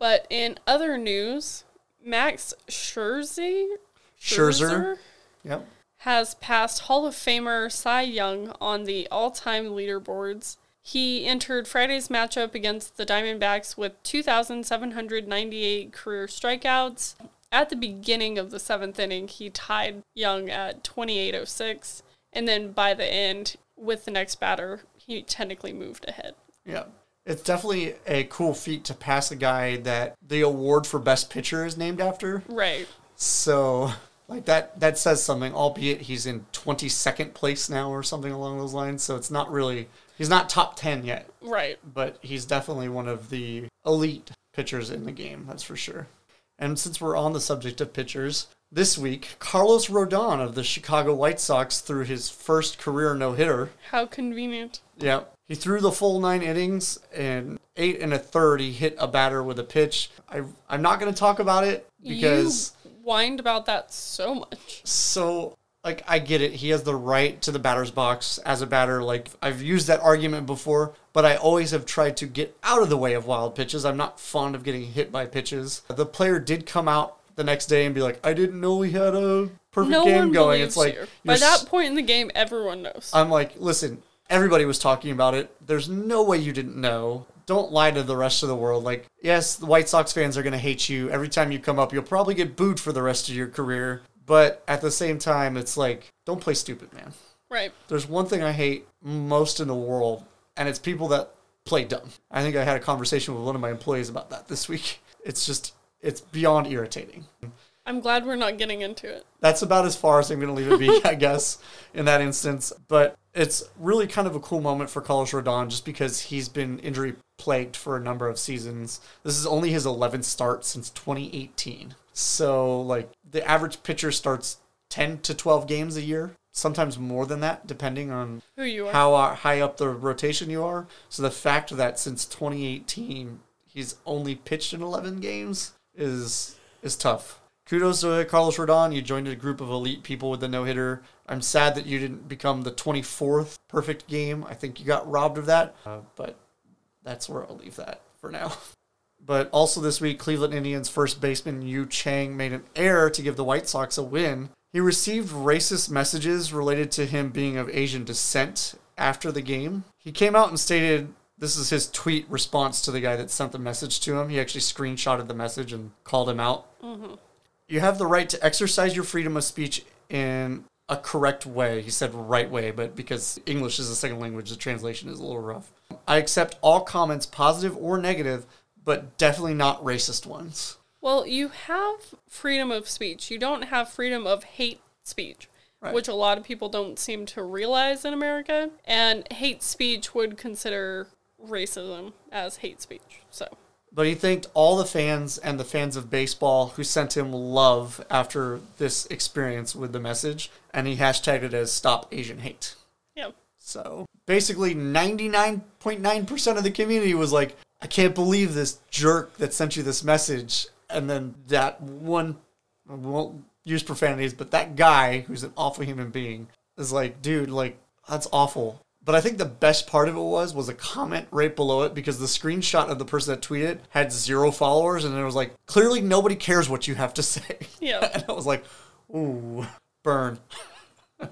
But in other news, Max Scherzer, Scherzer. Yep. has passed Hall of Famer Cy Young on the all-time leaderboards. He entered Friday's matchup against the Diamondbacks with 2,798 career strikeouts. At the beginning of the seventh inning, he tied Young at 2806, and then by the end, with the next batter, he technically moved ahead. Yeah. It's definitely a cool feat to pass a guy that the award for best pitcher is named after. Right. So, like that that says something, albeit he's in 22nd place now or something along those lines. So it's not really he's not top 10 yet, Right. but he's definitely one of the elite pitchers in the game, that's for sure. And since we're on the subject of pitchers, this week, Carlos Rodon of the Chicago White Sox threw his first career no-hitter. How convenient. Yeah. He threw the full nine innings and eight and a third. He hit a batter with a pitch. I, I'm not going to talk about it because you whined about that so much. so like I get it. He has the right to the batter's box as a batter. Like I've used that argument before, but I always have tried to get out of the way of wild pitches. I'm not fond of getting hit by pitches. The player did come out the next day and be like, "I didn't know we had a perfect no game going." It's like you. By that point in the game, everyone knows. I'm like, listen, everybody was talking about it. There's no way you didn't know. Don't lie to the rest of the world. Like, yes, the White Sox fans are going to hate you. Every time you come up, you'll probably get booed for the rest of your career. But at the same time, it's like, don't play stupid, man. right. There's one thing I hate most in the world, and it's people that play dumb. I think I had a conversation with one of my employees about that this week. It's just, it's beyond irritating I'm glad we're not getting into it. that's about as far as I'm going to leave it be, I guess, in that instance. But it's really kind of a cool moment for Carlos Rodon just because he's been injury plagued for a number of seasons. This is only his 11th start since 2018. So, like, the average pitcher starts 10 to 12 games a year, sometimes more than that, depending on Who you are. how uh, high up the rotation you are. So, the fact that since 2018 he's only pitched in 11 games is is tough. Kudos to Carlos Rodon. You joined a group of elite people with the no hitter. I'm sad that you didn't become the 24th perfect game. I think you got robbed of that, uh, but that's where I'll leave that for now. But also this week, Cleveland Indians first baseman Yu Chang made an error to give the White Sox a win. He received racist messages related to him being of Asian descent after the game. He came out and stated this is his tweet response to the guy that sent the message to him. He actually screenshotted the message and called him out. Mm-hmm. You have the right to exercise your freedom of speech in a correct way. He said right way, but because English is a second language, the translation is a little rough. I accept all comments, positive or negative, but definitely not racist ones. Well, you have freedom of speech. You don't have freedom of hate speech, Right. which a lot of people don't seem to realize in America. And hate speech would consider racism as hate speech. So, But he thanked all the fans and the fans of baseball who sent him love after this experience with the message, and he hashtagged it as Stop Asian Hate. yeah. So basically, 99.9% of the community was like, I can't believe this jerk that sent you this message. And then that one, I won't use profanities, but that guy who's an awful human being is like, dude, like, that's awful. But I think the best part of it was was a comment right below it because the screenshot of the person that tweeted had zero followers and it was like clearly nobody cares what you have to say. Yeah. and I was like, ooh, burn.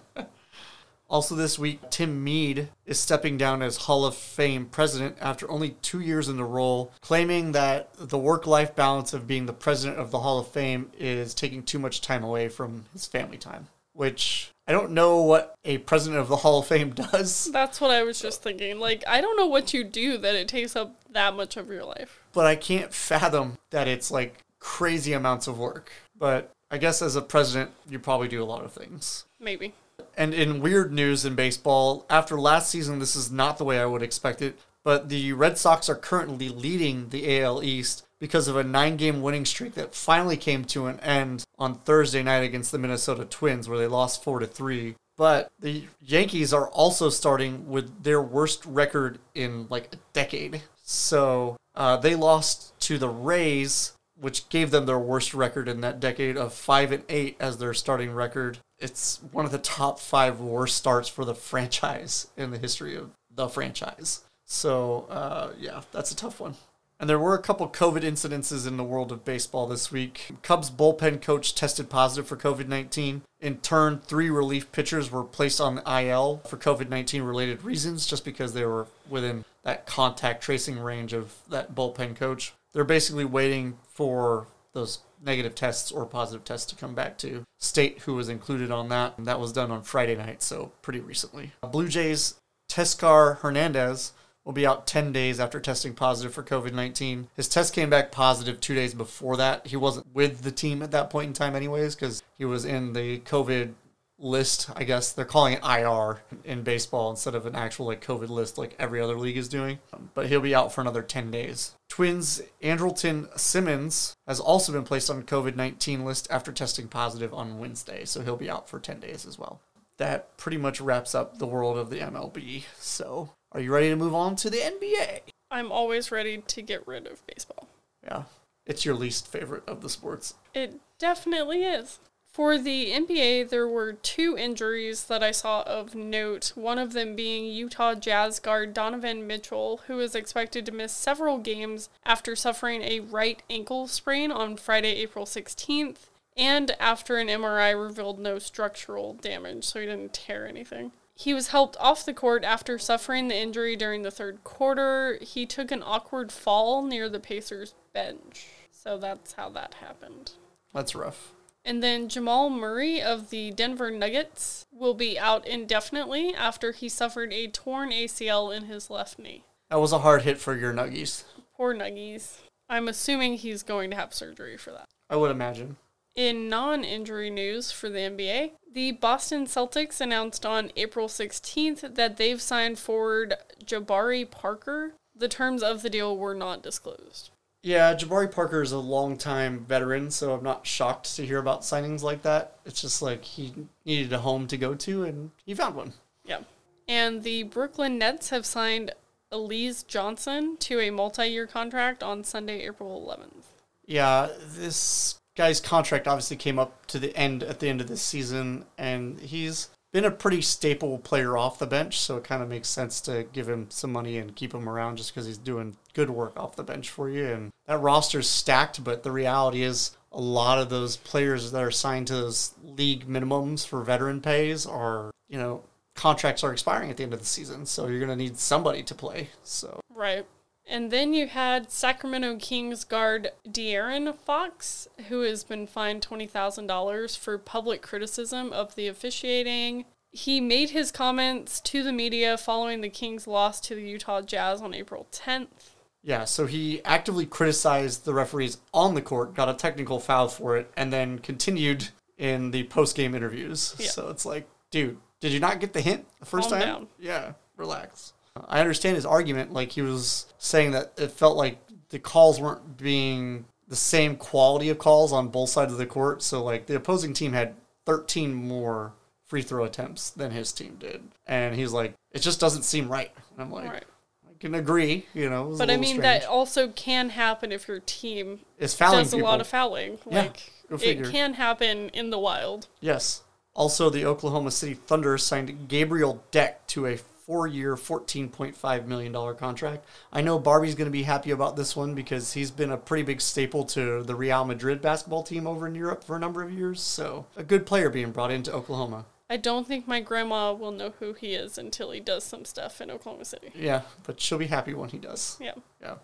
Also, this week, Tim Mead is stepping down as Hall of Fame president after only two years in the role, claiming that the work life balance of being the president of the Hall of Fame is taking too much time away from his family time. Which I don't know what a president of the Hall of Fame does, That's what I was just thinking. Like, I don't know what you do that it takes up that much of your life. but I can't fathom that it's like crazy amounts of work. But I guess as a president, you probably do a lot of things. Maybe. And in weird news in baseball, after last season, this is not the way I would expect it, but the Red Sox are currently leading the AL East because of a nine game winning streak that finally came to an end on Thursday night against the Minnesota Twins, where they lost 4 to 3. But the Yankees are also starting with their worst record in like a decade. So uh, they lost to the Rays, which gave them their worst record in that decade of 5 and 8 as their starting record. It's one of the top five worst starts for the franchise in the history of the franchise. So, uh, yeah, that's a tough one. And there were a couple COVID incidences in the world of baseball this week. Cubs bullpen coach tested positive for COVID 19. In turn, three relief pitchers were placed on the IL for COVID 19 related reasons, just because they were within that contact tracing range of that bullpen coach. They're basically waiting for those negative tests or positive tests to come back to state who was included on that. And that was done on Friday night, so pretty recently. Blue Jays Teoscar Hernandez will be out 10 days after testing positive for COVID 19. His test came back positive two days before that. He wasn't with the team at that point in time, anyways, because he was in the COVID list. I guess they're calling it IR in baseball instead of an actual like COVID list like every other league is doing. But he'll be out for another 10 days. Twins Andrelton Simmons has also been placed on COVID 19 list after testing positive on Wednesday, so he'll be out for 10 days as well. That pretty much wraps up the world of the MLB. So, are you ready to move on to the NBA? I'm always ready to get rid of baseball. Yeah, it's your least favorite of the sports. It definitely is. For the NBA, there were two injuries that I saw of note, one of them being Utah Jazz guard Donovan Mitchell, who is expected to miss several games after suffering a right ankle sprain on Friday, April 16th, and after an MRI revealed no structural damage, so he didn't tear anything. He was helped off the court after suffering the injury during the third quarter. He took an awkward fall near the Pacers bench. So that's how that happened. That's rough. And then Jamal Murray of the Denver Nuggets will be out indefinitely after he suffered a torn ACL in his left knee. That was a hard hit for your Nuggies, Poor Nuggies. I'm assuming he's going to have surgery for that. I would imagine. In non injury news for the NBA, the Boston Celtics announced on April 16th that they've signed forward Jabari Parker. The terms of the deal were not disclosed. Yeah, Jabari Parker is a longtime veteran, so I'm not shocked to hear about signings like that. It's just like he needed a home to go to, and he found one. Yeah. And the Brooklyn Nets have signed Alize Johnson to a multi year contract on Sunday, April 11th. Yeah, this guy's contract obviously came up to the end at the end of this season, and he's been a pretty staple player off the bench, so it kind of makes sense to give him some money and keep him around just because he's doing good work off the bench for you. And that roster's stacked, but the reality is a lot of those players that are signed to those league minimums for veteran pays are, you know, contracts are expiring at the end of the season, so you're going to need somebody to play. So Right. And then you had Sacramento Kings guard De'Aaron Fox, who has been fined $20,000 for public criticism of the officiating. He made his comments to the media following the Kings' loss to the Utah Jazz on April 10th. Yeah, so he actively criticized the referees on the court, got a technical foul for it, and then continued in the post game interviews. Yeah. So it's like, dude, did you not get the hint the first Calm time? down. Yeah, relax. I understand his argument. Like he was saying that it felt like the calls weren't being the same quality of calls on both sides of the court. So like the opposing team had 13 more free throw attempts than his team did, and he's like, it just doesn't seem right. And I'm like, Right. I can agree. You know, a But I mean, strange. that also can happen if your team is fouling does a people. lot of fouling. Yeah, Like, it can happen in the wild. Yes. Also, the Oklahoma City Thunder signed Gabriel Deck to a four-year, $14.5 million contract. I know Barbie's going to be happy about this one because he's been a pretty big staple to the Real Madrid basketball team over in Europe for a number of years. So, a good player being brought into Oklahoma. I don't think my grandma will know who he is until he does some stuff in Oklahoma City. Yeah, but she'll be happy when he does. Yeah. Yeah.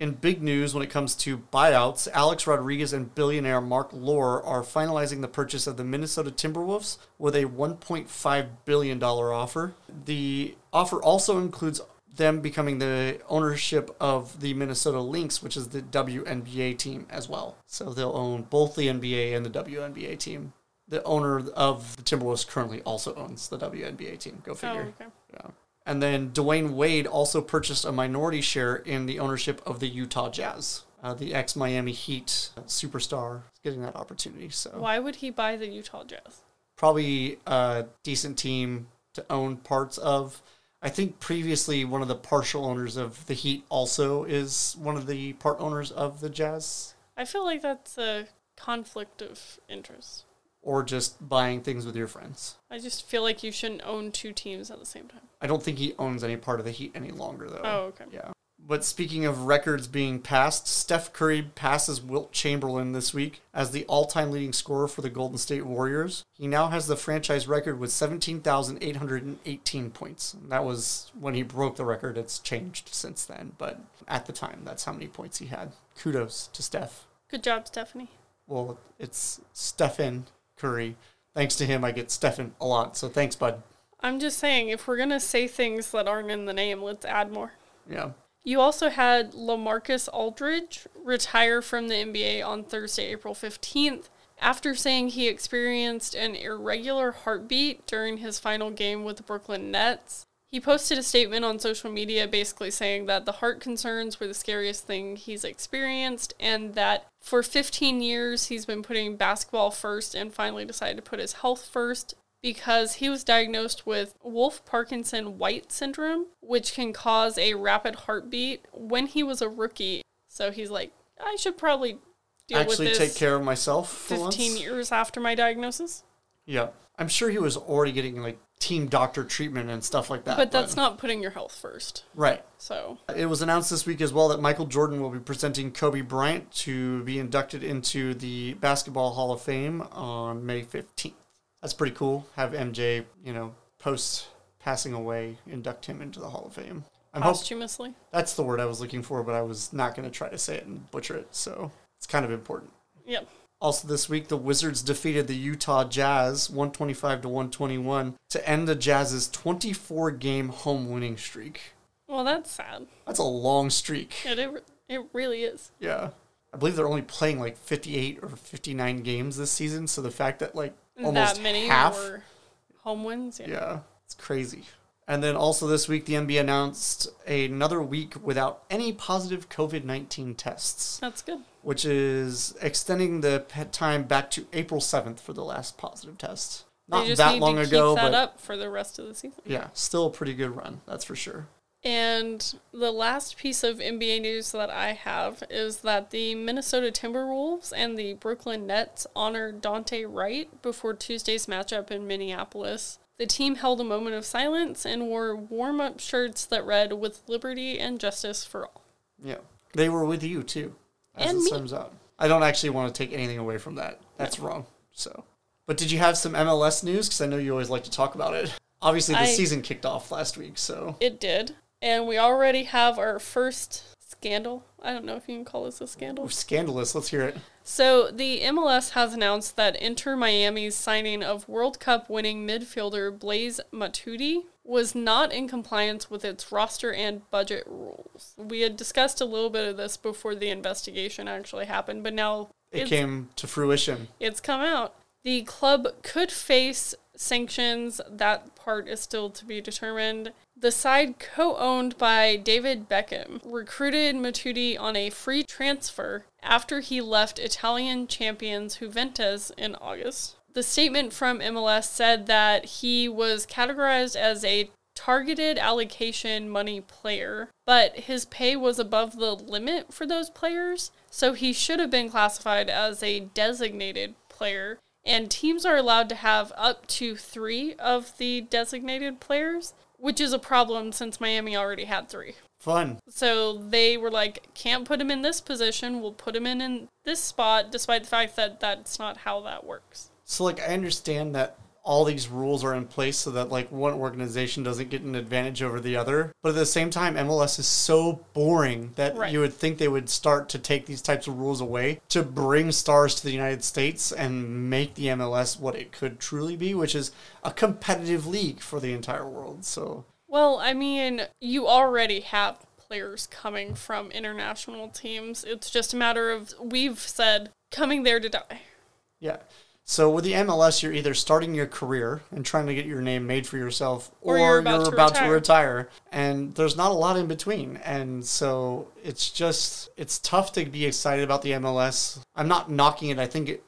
In big news when it comes to buyouts, Alex Rodriguez and billionaire Marc Lore are finalizing the purchase of the Minnesota Timberwolves with a $1.5 billion offer. The offer also includes them becoming the ownership of the Minnesota Lynx, which is the WNBA team as well. So they'll own both the NBA and the WNBA team. The owner of the Timberwolves currently also owns the WNBA team. Go Oh, figure. okay. Yeah. And then Dwyane Wade also purchased a minority share in the ownership of the Utah Jazz. Uh, the ex Miami Heat superstar is getting that opportunity. So Why would he buy the Utah Jazz? probably a decent team to own parts of. I think previously one of the partial owners of the Heat also is one of the part owners of the Jazz, I feel like that's a conflict of interest. Or just buying things with your friends. I just feel like you shouldn't own two teams at the same time. I don't think he owns any part of the Heat any longer, though. Oh, okay. Yeah. But speaking of records being passed, Steph Curry passes Wilt Chamberlain this week as the all time leading scorer for the Golden State Warriors. He now has the franchise record with 17,818 points. And that was when he broke the record. It's changed since then, but at the time, that's how many points he had. Kudos to Steph. Good job, Stephanie. Well, it's Stephen Curry. Thanks to him, I get Stephen a lot. So thanks, bud. I'm just saying, if we're gonna say things that aren't in the name, let's add more. Yeah. You also had LaMarcus Aldridge retire from the NBA on Thursday, April 15th, after saying he experienced an irregular heartbeat during his final game with the Brooklyn Nets. He posted a statement on social media basically saying that the heart concerns were the scariest thing he's experienced and that for 15 years he's been putting basketball first and finally decided to put his health first because he was diagnosed with Wolff Parkinson White syndrome, which can cause a rapid heartbeat when he was a rookie. So he's like, I should probably deal Actually, take care of myself for 15 once. years after my diagnosis. Yeah. I'm sure he was already getting like team doctor treatment and stuff like that. But that's not putting your health first. right. So, It was announced this week as well that Michael Jordan will be presenting Kobe Bryant to be inducted into the Basketball Hall of Fame on May 15th. That's pretty cool. Have MJ, you know, post passing away, induct him into the Hall of Fame. I'm hope posthumously. that's the word I was looking for, but I was not going to try to say it and butcher it. So it's kind of important. Yep. Also, this week, the Wizards defeated the Utah Jazz 125 to 121 to end the Jazz's 24 game home winning streak. Well, that's sad. That's a long streak. It, it, it really is. Yeah. I believe they're only playing like 58 or 59 games this season. So the fact that like almost that many half. were home wins. Yeah. Yeah, it's crazy. And then also this week, the NBA announced another week without any positive COVID 19 tests, That's good. which is extending the time back to April 7th for the last positive test. Not that long ago, that but up for the rest of the season. yeah, still a pretty good run, that's for sure. And the last piece of NBA news that I have is that the Minnesota Timberwolves and the Brooklyn Nets honored Daunte Wright before Tuesday's matchup in Minneapolis. The team held a moment of silence and wore warm up shirts that read, With liberty and justice for all. Yeah. They were with you too, as And it me. turns out. I don't actually want to take anything away from that. That's wrong. So, but did you have some MLS news? Because I know you always like to talk about it. Obviously, the I- season kicked off last week, so It did. And we already have our first scandal. I don't know if you can call this a scandal. Scandalous. Let's hear it. So the MLS has announced that Inter Miami's signing of World Cup winning midfielder Blaise Matuidi was not in compliance with its roster and budget rules. We had discussed a little bit of this before the investigation actually happened, but now It came to fruition. it's come out. The club could face sanctions. That part is still to be determined. The side co owned by David Beckham recruited Matuidi on a free transfer after he left Italian champions Juventus in August. The statement from MLS said that he was categorized as a targeted allocation money player, but his pay was above the limit for those players, so he should have been classified as a designated player. And teams are allowed to have up to three of the designated players, which is a problem since Miami already had three. Fun. So they were like, can't put him in this position, we'll put him in, in this spot, despite the fact that that's not how that works. So like I understand that all these rules are in place so that like one organization doesn't get an advantage over the other. But at the same time, MLS is so boring that Right. you would think they would start to take these types of rules away to bring stars to the United States and make the MLS what it could truly be, which is a competitive league for the entire world. So Well, I mean, you already have players coming from international teams. It's just a matter of, we've said, coming there to die. yeah. So with the MLS, you're either starting your career and trying to get your name made for yourself, or, Or you're you're about, about to, to retire. And there's not a lot in between. And so it's just it's tough to be excited about the MLS. I'm not knocking it. I think it,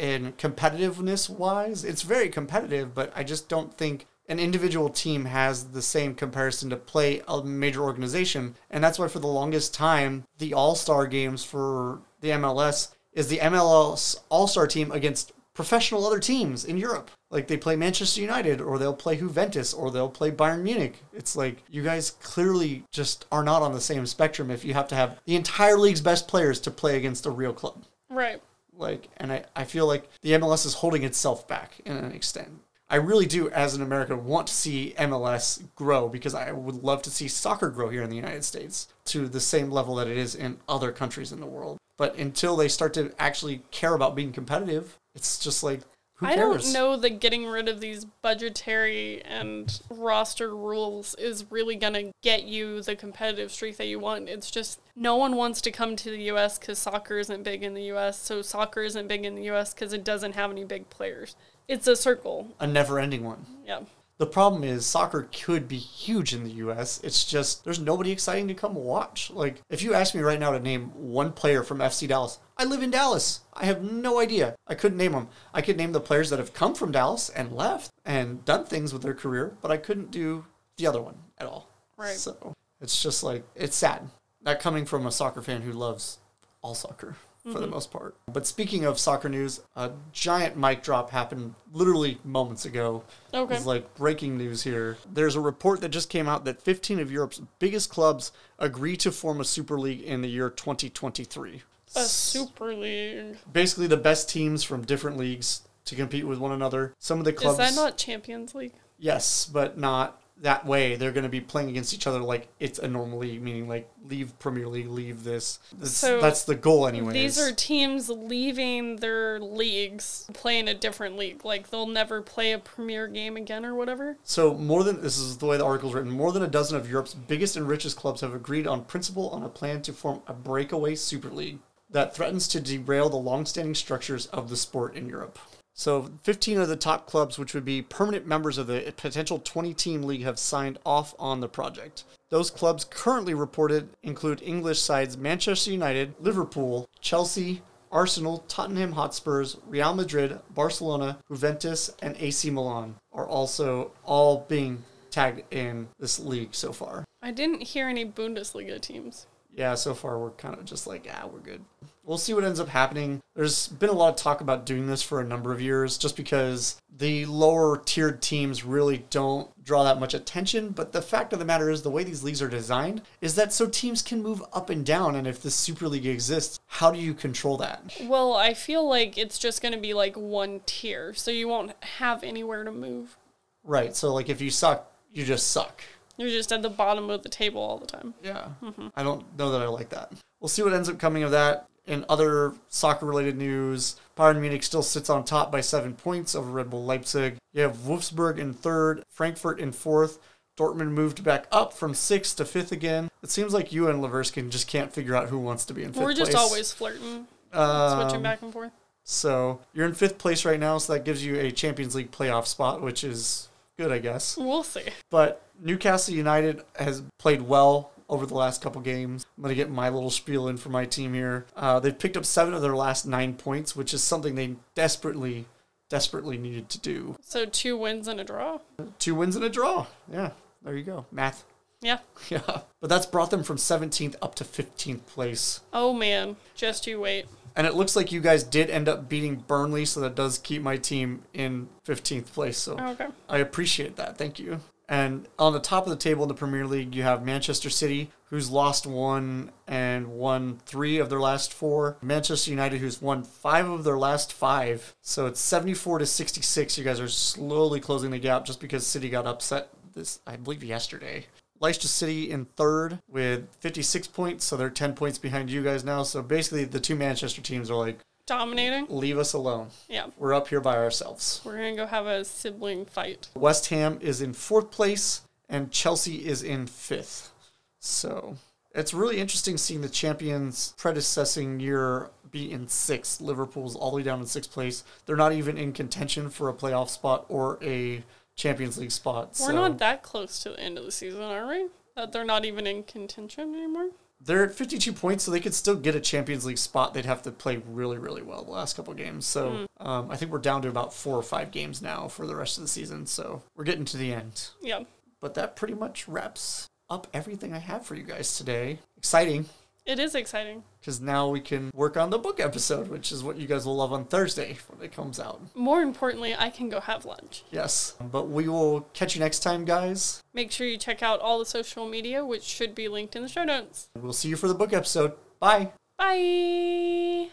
in competitiveness wise, it's very competitive, but I just don't think an individual team has the same comparison to play a major organization. And that's why for the longest time, the All-Star games for the MLS is the MLS All-Star team against professional other teams in Europe. Like they play Manchester United or they'll play Juventus or they'll play Bayern Munich. It's like you guys clearly just are not on the same spectrum if you have to have the entire league's best players to play against a real club. Right. Like and I, I feel like the MLS is holding itself back in an extent. I really do, as an American, want to see MLS grow because I would love to see soccer grow here in the United States to the same level that it is in other countries in the world. But until they start to actually care about being competitive, it's just like, who cares? I cares? don't know that getting rid of these budgetary and roster rules is really going to get you the competitive streak that you want. It's just no one wants to come to the US because soccer isn't big in the US. So soccer isn't big in the US because it doesn't have any big players. It's a circle. A never ending one. Yeah. The problem is soccer could be huge in the US. It's just there's nobody exciting to come watch. Like if you ask me right now to name one player from FC Dallas, I live in Dallas. I have no idea. I couldn't name them. I could name the players that have come from Dallas and left and done things with their career, but I couldn't do the other one at all. Right. So it's just like it's sad. That coming from a soccer fan who loves all soccer for the mm-hmm. most part. But speaking of soccer news, a giant mic drop happened literally moments ago. Okay. It's like breaking news here. There's a report that just came out that 15 of Europe's biggest clubs agree to form a super league in the year 2023. A super league. Basically, the best teams from different leagues to compete with one another. Some of the clubs, Is that not Champions League? yes, but not that way. They're going to be playing against each other like it's a normal league, meaning like leave Premier League, leave this. That's, So, that's the goal, anyway. These are teams leaving their leagues, playing a different league. Like they'll never play a premier game again or whatever. So more than this is the way the article's written. More than a dozen of Europe's biggest and richest clubs have agreed on principle on a plan to form a breakaway super league that threatens to derail the long-standing structures of the sport in Europe. So 15 of the top clubs, which would be permanent members of the potential 20-team league, have signed off on the project. Those clubs currently reported include English sides Manchester United, Liverpool, Chelsea, Arsenal, Tottenham Hotspurs, Real Madrid, Barcelona, Juventus, and AC Milan are also all being tagged in this league so far. I didn't hear any Bundesliga teams. Yeah, so far we're kind of just like, ah, we're good. We'll see what ends up happening. There's been a lot of talk about doing this for a number of years just because the lower tiered teams really don't draw that much attention. But the fact of the matter is, the way these leagues are designed is that so teams can move up and down. And if the Super League exists, how do you control that? Well, I feel like it's just going to be like one tier, so you won't have anywhere to move. Right. So, like, if you suck, you just suck. You're just at the bottom of the table all the time. Yeah. I don't know that I like that. We'll see what ends up coming of that. In other soccer related news, Bayern Munich still sits on top by seven points over Red Bull Leipzig. You have Wolfsburg in third, Frankfurt in fourth. Dortmund moved back up from sixth to fifth again. It seems like you and Leverkusen just can't figure out who wants to be in 5th We're just place. always flirting, Um, switching back and forth. So you're in fifth place right now, so that gives you a Champions League playoff spot, which is good, I guess. We'll see. But Newcastle United has played well over the last couple games. I'm going to get my little spiel in for my team here. Uh, they've picked up seven of their last nine points, which is something they desperately, desperately needed to do. So two wins and a draw. Two wins and a draw. Yeah, there you go. Math. Yeah. Yeah. But that's brought them from 17th up to 15th place. Oh man, just you wait. And it looks like you guys did end up beating Burnley, so that does keep my team in 15th place. So Okay. I appreciate that. Thank you. And on the top of the table in the Premier League, you have Manchester City, who's lost one and won three of their last four. Manchester United, who's won five of their last five. So it's 74 to 66. You guys are slowly closing the gap just because City got upset this, I believe, yesterday. Leicester City in third with 56 points, so they're 10 points behind you guys now. So basically, the two Manchester teams are like, Dominating. leave us alone. Yeah. We're up here by ourselves. We're gonna go have a sibling fight. West Ham is in fourth place and Chelsea is in fifth. So it's really interesting seeing the champions predecessing year be in sixth. Liverpool's all the way down in sixth place. They're not even in contention for a playoff spot or a Champions League spot. We're so not that close to the end of the season, are we? That they're not even in contention anymore. they're at 52 points, so they could still get a Champions League spot. They'd have to play really, really well the last couple games. So um, I think we're down to about four or five games now for the rest of the season. So we're getting to the end. Yeah. But that pretty much wraps up everything I have for you guys today. Exciting, It is exciting. because now we can work on the book episode, which is what you guys will love on Thursday when it comes out. More importantly, I can go have lunch. Yes. But we will catch you next time, guys. Make sure you check out all the social media, which should be linked in the show notes. We'll see you for the book episode. Bye. Bye.